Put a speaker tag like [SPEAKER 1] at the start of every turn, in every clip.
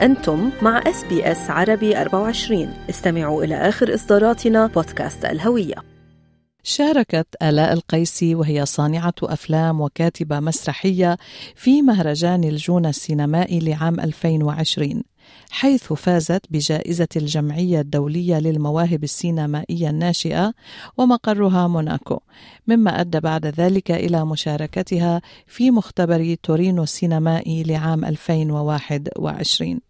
[SPEAKER 1] أنتم مع SBS عربي 24 استمعوا إلى آخر إصداراتنا بودكاست الهوية.
[SPEAKER 2] شاركت آلاء القيسي وهي صانعة أفلام وكاتبة مسرحية في مهرجان الجونة السينمائي لعام 2020 حيث فازت بجائزة الجمعية الدولية للمواهب السينمائية الناشئة ومقرها موناكو. مما أدى بعد ذلك إلى مشاركتها في مختبر تورينو السينمائي لعام 2021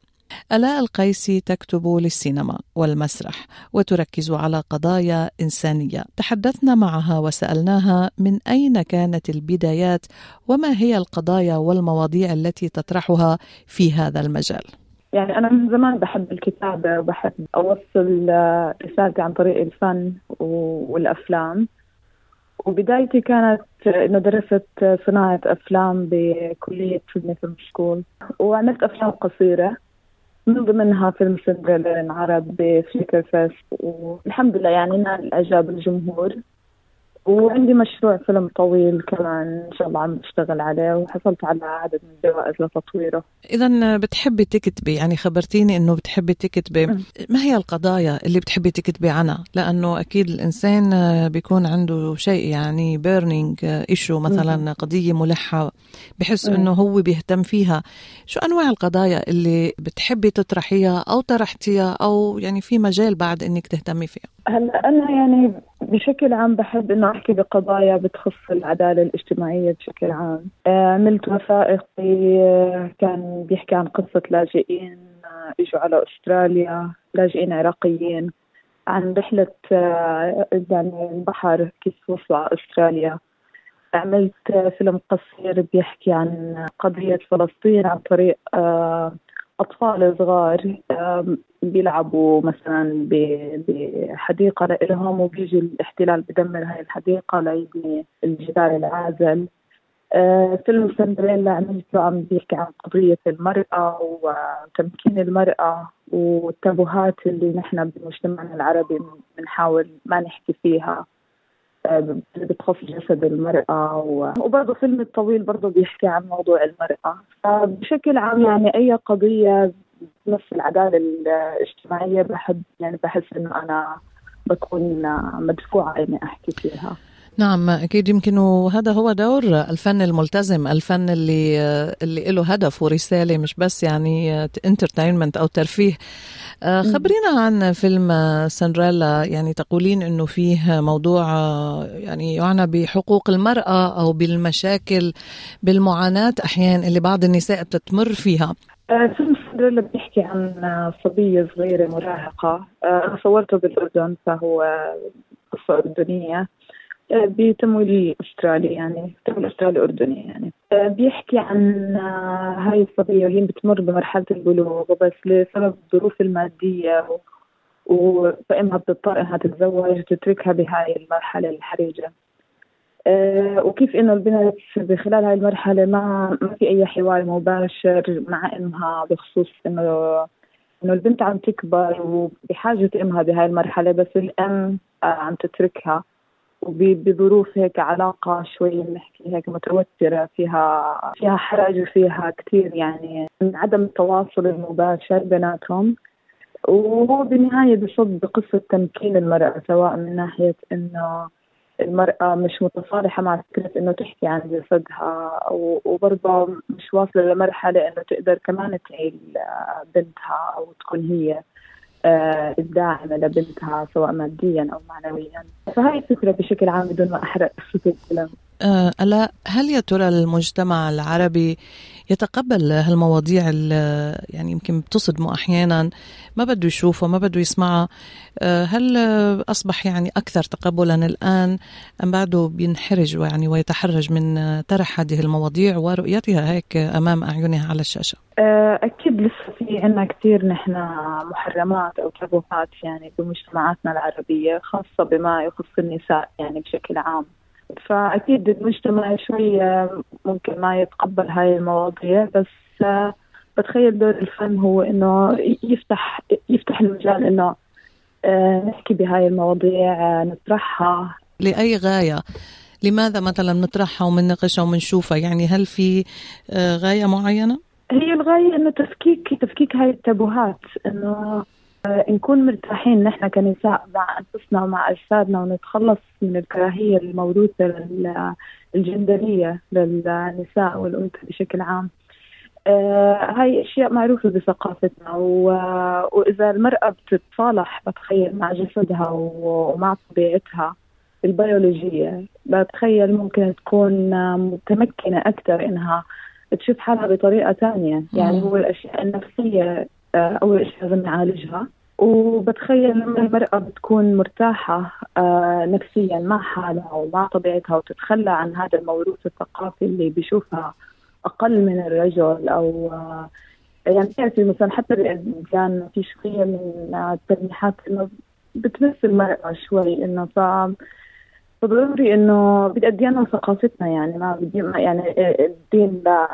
[SPEAKER 2] آلاء القيسي تكتب للسينما والمسرح وتركز على قضايا إنسانية. تحدثنا معها وسألناها من أين كانت البدايات وما هي القضايا والمواضيع التي تطرحها في هذا المجال.
[SPEAKER 3] يعني أنا من زمان بحب الكتابة وبحب أوصل رسالتي عن طريق الفن والأفلام. وبدايتي كانت إنه درست صناعة أفلام بكلية Sydney Film School وعملت أفلام قصيرة. من ضمنها فيلم سندريلا انعرض ب Flickerfest والحمد لله يعني نال اعجاب الجمهور. وعندي مشروع فيلم طويل كمان إن شاء الله عم بشتغل عليه وحصلت على عدد من الجوائز لتطويره.
[SPEAKER 2] اذا بتحبي تكتبي يعني خبرتيني إنه بتحبي تكتبي ما هي القضايا اللي بتحبي تكتبي عنها؟ لأنه أكيد الإنسان بيكون عنده شيء يعني burning issue مثلا قضية ملحة بحس إنه هو بيهتم فيها. شو أنواع القضايا اللي بتحبي تطرحيها أو طرحتيها أو يعني في مجال بعد إنك تهتمي فيها؟
[SPEAKER 3] هلأ أنا يعني بشكل عام بحب إنه أحكي بقضايا بتخص العدالة الاجتماعية بشكل عام. آه، عملت وثائقي آه، كان بيحكي عن قصة لاجئين آه، إجوا على أستراليا لاجئين عراقيين عن رحلة يعني البحر كيف وصلوا على أستراليا. عملت فيلم قصير بيحكي عن قضية فلسطين عن طريق أطفال صغار بيلعبوا مثلا بحديقة لهم وبيجي الاحتلال بدمر هاي الحديقة ليبني الجدار العازل. آه، فيلم سندريلا عملته عم بيحكي عن قضية المرأة وتمكين المرأة والتابوهات اللي نحن بمجتمعنا العربي بنحاول ما نحكي فيها. بتخص جسد المرأة وبرضه فيلم الطويل برضه بيحكي عن موضوع المرأة. فبشكل عام يعني أي قضية نفس العدالة الاجتماعية بحب يعني بحس إنه أنا بكون مدفوعة إني أحكي فيها.
[SPEAKER 2] نعم أكيد يمكن وهذا هو دور الفن الملتزم الفن اللي اللي له هدف ورسالة مش بس يعني انترتينمنت أو ترفيه. آه، خبرينا عن فيلم سندريلا يعني تقولين إنه فيه موضوع يعني يعنى بحقوق المرأة أو بالمشاكل بالمعاناة أحيانا اللي بعض النساء بتتمر فيها.
[SPEAKER 3] آه، فيلم سندريلا بيحكي عن صبية صغيرة مراهقة. آه، أنا صورته بالأردن فهو قصة أردنية. بتمويل أسترالي يعني تمويل استرالي أردني يعني. آه، بيحكي عن آه، هاي الصبيه وهي بتمر بمرحلة البلوغ وبس لسبب الظروف المادية فإنها بتضطر إنها تتزوج وتتركها بهاي المرحلة الحرجة. أه وكيف إنه البنت بخلال هاي المرحلة ما ما في أي حوار مباشر مع إمها بخصوص إنه إنه البنت عم تكبر وبحاجة إمها بهاي المرحلة بس الأم آه، عم تتركها. وبظروف هيك علاقة شوي نحكي هيك متوترة فيها فيها حرج وفيها كثير يعني من عدم التواصل المباشر بيناتهم. وهو بالنهاية بصب بقصة تمكين المرأة سواء من ناحية إنه المرأة مش متصالحة مع فكرة إنه تحكي عن جسدها وبرضه مش واصلة لمرحلة إنه تقدر كمان تعيل بنتها أو تكون هي. آه، الداعمة لبنتها سواء ماديا أو معنويا. فهاي الفكرة بشكل عام بدون ما أحرق قصة الفيلم
[SPEAKER 2] آه ألا هل يا ترى المجتمع العربي يتقبل هالمواضيع اللي يعني يمكن بتصدمه أحيانا ما بده يشوفها ما بده يسمعها آه هل أصبح يعني أكثر تقبلا الآن أم بعده بينحرج يعني ويتحرج من طرح هذه المواضيع ورؤيتها هيك أمام أعينها على الشاشة؟
[SPEAKER 3] آه، أكيد لسه في عنا كثير نحن محرمات أو تابوهات يعني بمجتمعاتنا العربية خاصة بما يخص النساء يعني بشكل عام. فأكيد المجتمع شوي ممكن ما يتقبل هاي المواضيع بس آه، بتخيل دور الفن هو إنه يفتح يفتح المجال إنه آه، نحكي بهاي المواضيع نطرحها.
[SPEAKER 2] لأي غاية؟ لماذا مثلا نطرحها ومنناقشها ومنشوفها يعني هل في غاية معينة؟
[SPEAKER 3] هي الغاية إنه تفكيك تفكيك هاي التابوهات إنه آه، نكون مرتاحين. نحن كنساء مع أنفسنا ومع أجسادنا ونتخلص من الكراهية الموروثة الجندرية للنساء والأنثى بشكل عام. آه هاي أشياء معروفة بثقافتنا وإذا المرأة بتتصالح بتخيل مع جسدها ومع طبيعتها البيولوجية بتخيل ممكن تكون متمكنة أكثر إنها تشوف حالها بطريقة ثانية يعني هو الأشياء النفسية آه، أول شيء لازم نعالجها. وبتخيل لما المرأة بتكون مرتاحة آه، نفسيا مع حالها ومع طبيعتها وتتخلى عن هذا الموروث الثقافي اللي بيشوفها أقل من الرجل أو آه، يعني بتعرفي مثلا حتى كان في شوية من التلميحات إنه بتمس المرأة شوي إنه ف فضروري إنه بدي ادينا ثقافتنا يعني ما بدي يعني الدين لا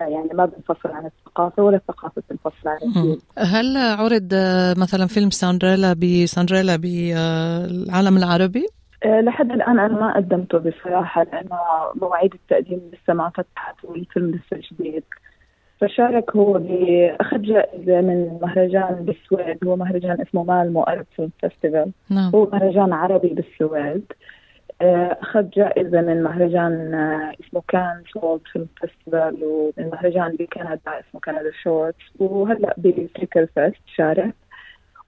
[SPEAKER 3] يعني ما بنفصل عن الثقافة ولا الثقافة بتنفصل عن الدين.
[SPEAKER 2] هل عرض مثلا فيلم ساندريلا بساندريلا بالعالم العربي؟
[SPEAKER 3] لحد الآن أنا ما قدمته بصراحة لأنه مواعيد التقديم لسه ما فتحت والفيلم لسه جديد. فشارك هو بأخذ جائزة من مهرجان بالسويد هو مهرجان اسمه Malmö Arab Film Festival. نعم. هو مهرجان عربي بالسويد. أخذ جائزة من مهرجان آه، اسمه Cannes World Film Festival ومن مهرجان بكندا اسمه Canada Shorts وهلأ ب Flickerfest شارك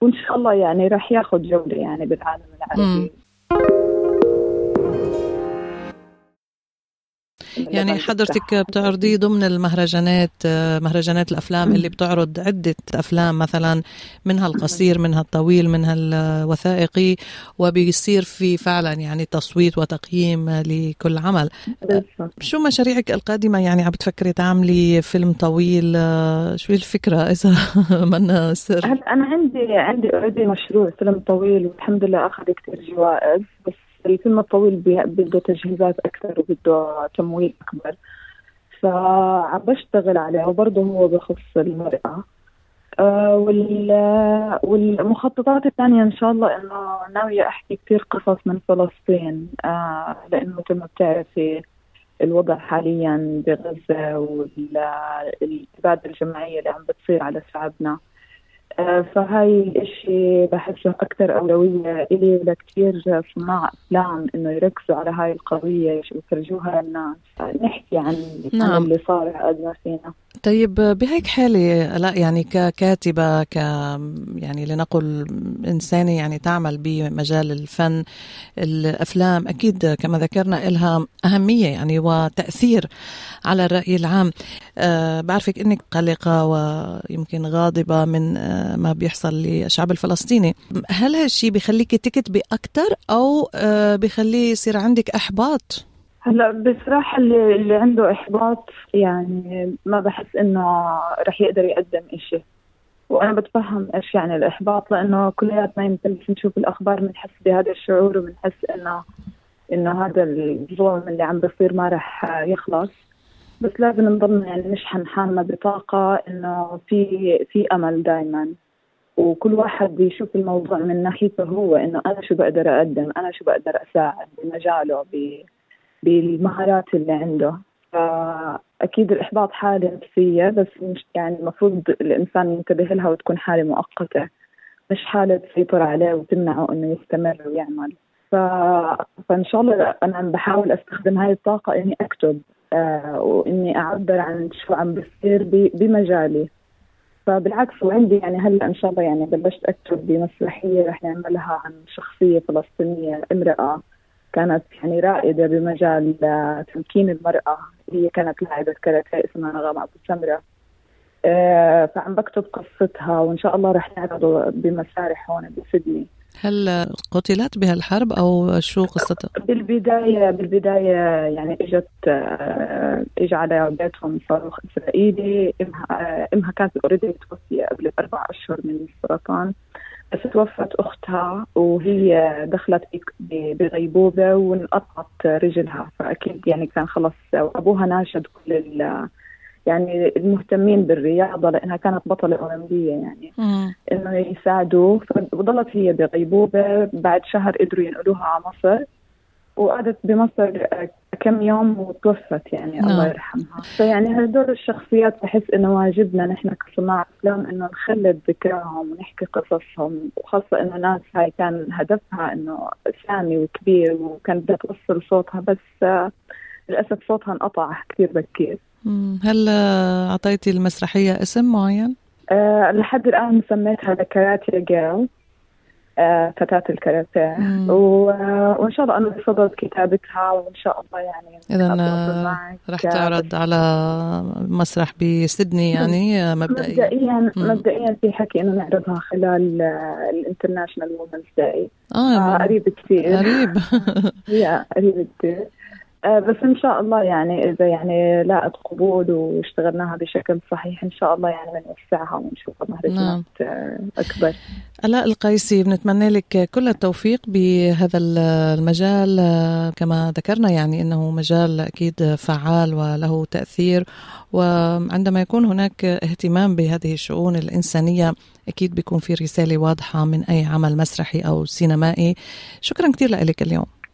[SPEAKER 3] وإن شاء الله يعني راح ياخذ جولة يعني بالعالم العربي.
[SPEAKER 2] يعني حضرتك بتعرضيه ضمن المهرجانات مهرجانات الأفلام اللي بتعرض عدة أفلام مثلا منها القصير منها الطويل منها الوثائقي وبيصير في فعلا يعني تصويت وتقييم لكل عمل. شو مشاريعك القادمة؟ يعني عم بتفكري تعملي فيلم طويل شو الفكرة إذا منا سر
[SPEAKER 3] أنا عندي عندي اوريدي مشروع فيلم طويل والحمد لله أخذ كثير جوائز بس الفيلم الطويل بده تجهيزات أكثر وبده تمويل أكبر. فعم بشتغل عليه وبرضه هو بخص المرأة. آه والمخططات الثانية إن شاء الله إنه ناوية أحكي كثير قصص من فلسطين. آه لأنه مثل ما بتعرفي الوضع حاليا بغزة والإبادة الجماعية اللي عم بتصير على شعبنا. فهاي الإشي بحسه أكثر أولوية إلي ولكثير صناع أفلام إنه يركزوا على هاي القضية يفرجوها للناس نحكي عن نعم. اللي صار قد ما فينا
[SPEAKER 2] طيب بهيك حالة لا يعني ككاتبة ك يعني لنقل إنسانة يعني تعمل بمجال الفن الأفلام أكيد كما ذكرنا لها أهمية يعني وتأثير على الرأي العام أه بعرفك إنك قلقة ويمكن غاضبة من أه ما بيحصل للشعب الفلسطيني هل هالشي بيخليك تكتبي أكثر أو أه بيخليه يصير عندك إحباط؟
[SPEAKER 3] هلا بصراحة اللي, اللي عنده إحباط يعني ما بحس إنه رح يقدر يقدم إشي. وأنا بتفهم إيش يعني الإحباط لأنه كلياتنا يمكن نشوف الأخبار بنحس بهذا الشعور وبنحس إنه إنه هذا الظلم اللي عم بصير ما رح يخلص. بس لازم نضلنا يعني نشحن حالنا بطاقة إنه في في أمل دائما وكل واحد بيشوف الموضوع من ناحيته هو إنه أنا شو بقدر أقدم أنا شو بقدر أساعد بمجاله بالمهارات اللي عنده. فأكيد الإحباط حالة نفسية بس مش يعني المفروض الإنسان ينتبه لها وتكون حالة مؤقتة. مش حالة تسيطر عليه وتمنعه إنه يستمر ويعمل. ف... فإن شاء الله أنا بحاول أستخدم هاي الطاقة إني أكتب آه وإني أعبر عن شو عم بصير ب... بمجالي. فبالعكس وعندي يعني هلأ إن شاء الله يعني بلشت أكتب بمسرحية رح نعملها عن شخصية فلسطينية امرأة. كانت يعني رائدة بمجال تمكين المرأة هي كانت لاعبة كاراتيه اسمها نغم أبو سمرة. آه، فعم بكتب قصتها وإن شاء الله رح نعرضه بمسارح هون بسيدني.
[SPEAKER 2] هل قتلت بهالحرب أو شو قصتها؟
[SPEAKER 3] بالبداية بالبداية يعني إجت آه، اجى على بيتهم صاروخ إسرائيلي. إمها إمها كانت اوريدي متوفية قبل أربع أشهر من السرطان بس توفت أختها وهي دخلت بغيبوبة وانقطعت رجلها. فأكيد يعني كان خلص وأبوها ناشد كل يعني المهتمين بالرياضة لأنها كانت بطلة أولمبية يعني. إنه يساعدوا فضلت هي بغيبوبة. بعد شهر قدروا ينقلوها على مصر. وقعدت بمصر كم يوم وتوفت يعني نعم. الله يرحمها فيعني هدول الشخصيات بحس إنه واجبنا نحن كصناع افلام إنه نخلد ذكراهم ونحكي قصصهم وخاصة إنه ناس هاي كان هدفها إنه سامي وكبير وكانت بدها توصل صوتها بس آه للأسف صوتها انقطع كثير بكير
[SPEAKER 2] هل أعطيتي المسرحية اسم معين؟
[SPEAKER 3] أه لحد الآن سميتها The Karate Girl آه، فتاة الكاراتيه. وإن شاء الله أنا بصدد كتابتها وإن شاء الله يعني
[SPEAKER 2] اذا آه، راح تعرض على مسرح بسيدني يعني
[SPEAKER 3] آه، مبدئيا. مبدئيا مبدئيا في حكي إنه نعرضها خلال ال International Women's Day آه قريب كثير
[SPEAKER 2] قريب.
[SPEAKER 3] يا قريب كثير آه، بس إن شاء الله يعني إذا يعني لاقت قبول واشتغلناها بشكل صحيح إن شاء الله يعني بنوسعها ونشوفها مهرجانات نعم. آه، أكبر.
[SPEAKER 2] ألاء القيسي بنتمنى لك كل التوفيق بهذا المجال آه، كما ذكرنا يعني إنه مجال أكيد فعال وله تأثير وعندما يكون هناك اهتمام بهذه الشؤون الإنسانية أكيد بيكون في رسالة واضحة من أي عمل مسرحي أو سينمائي. شكرا كثير لك اليوم.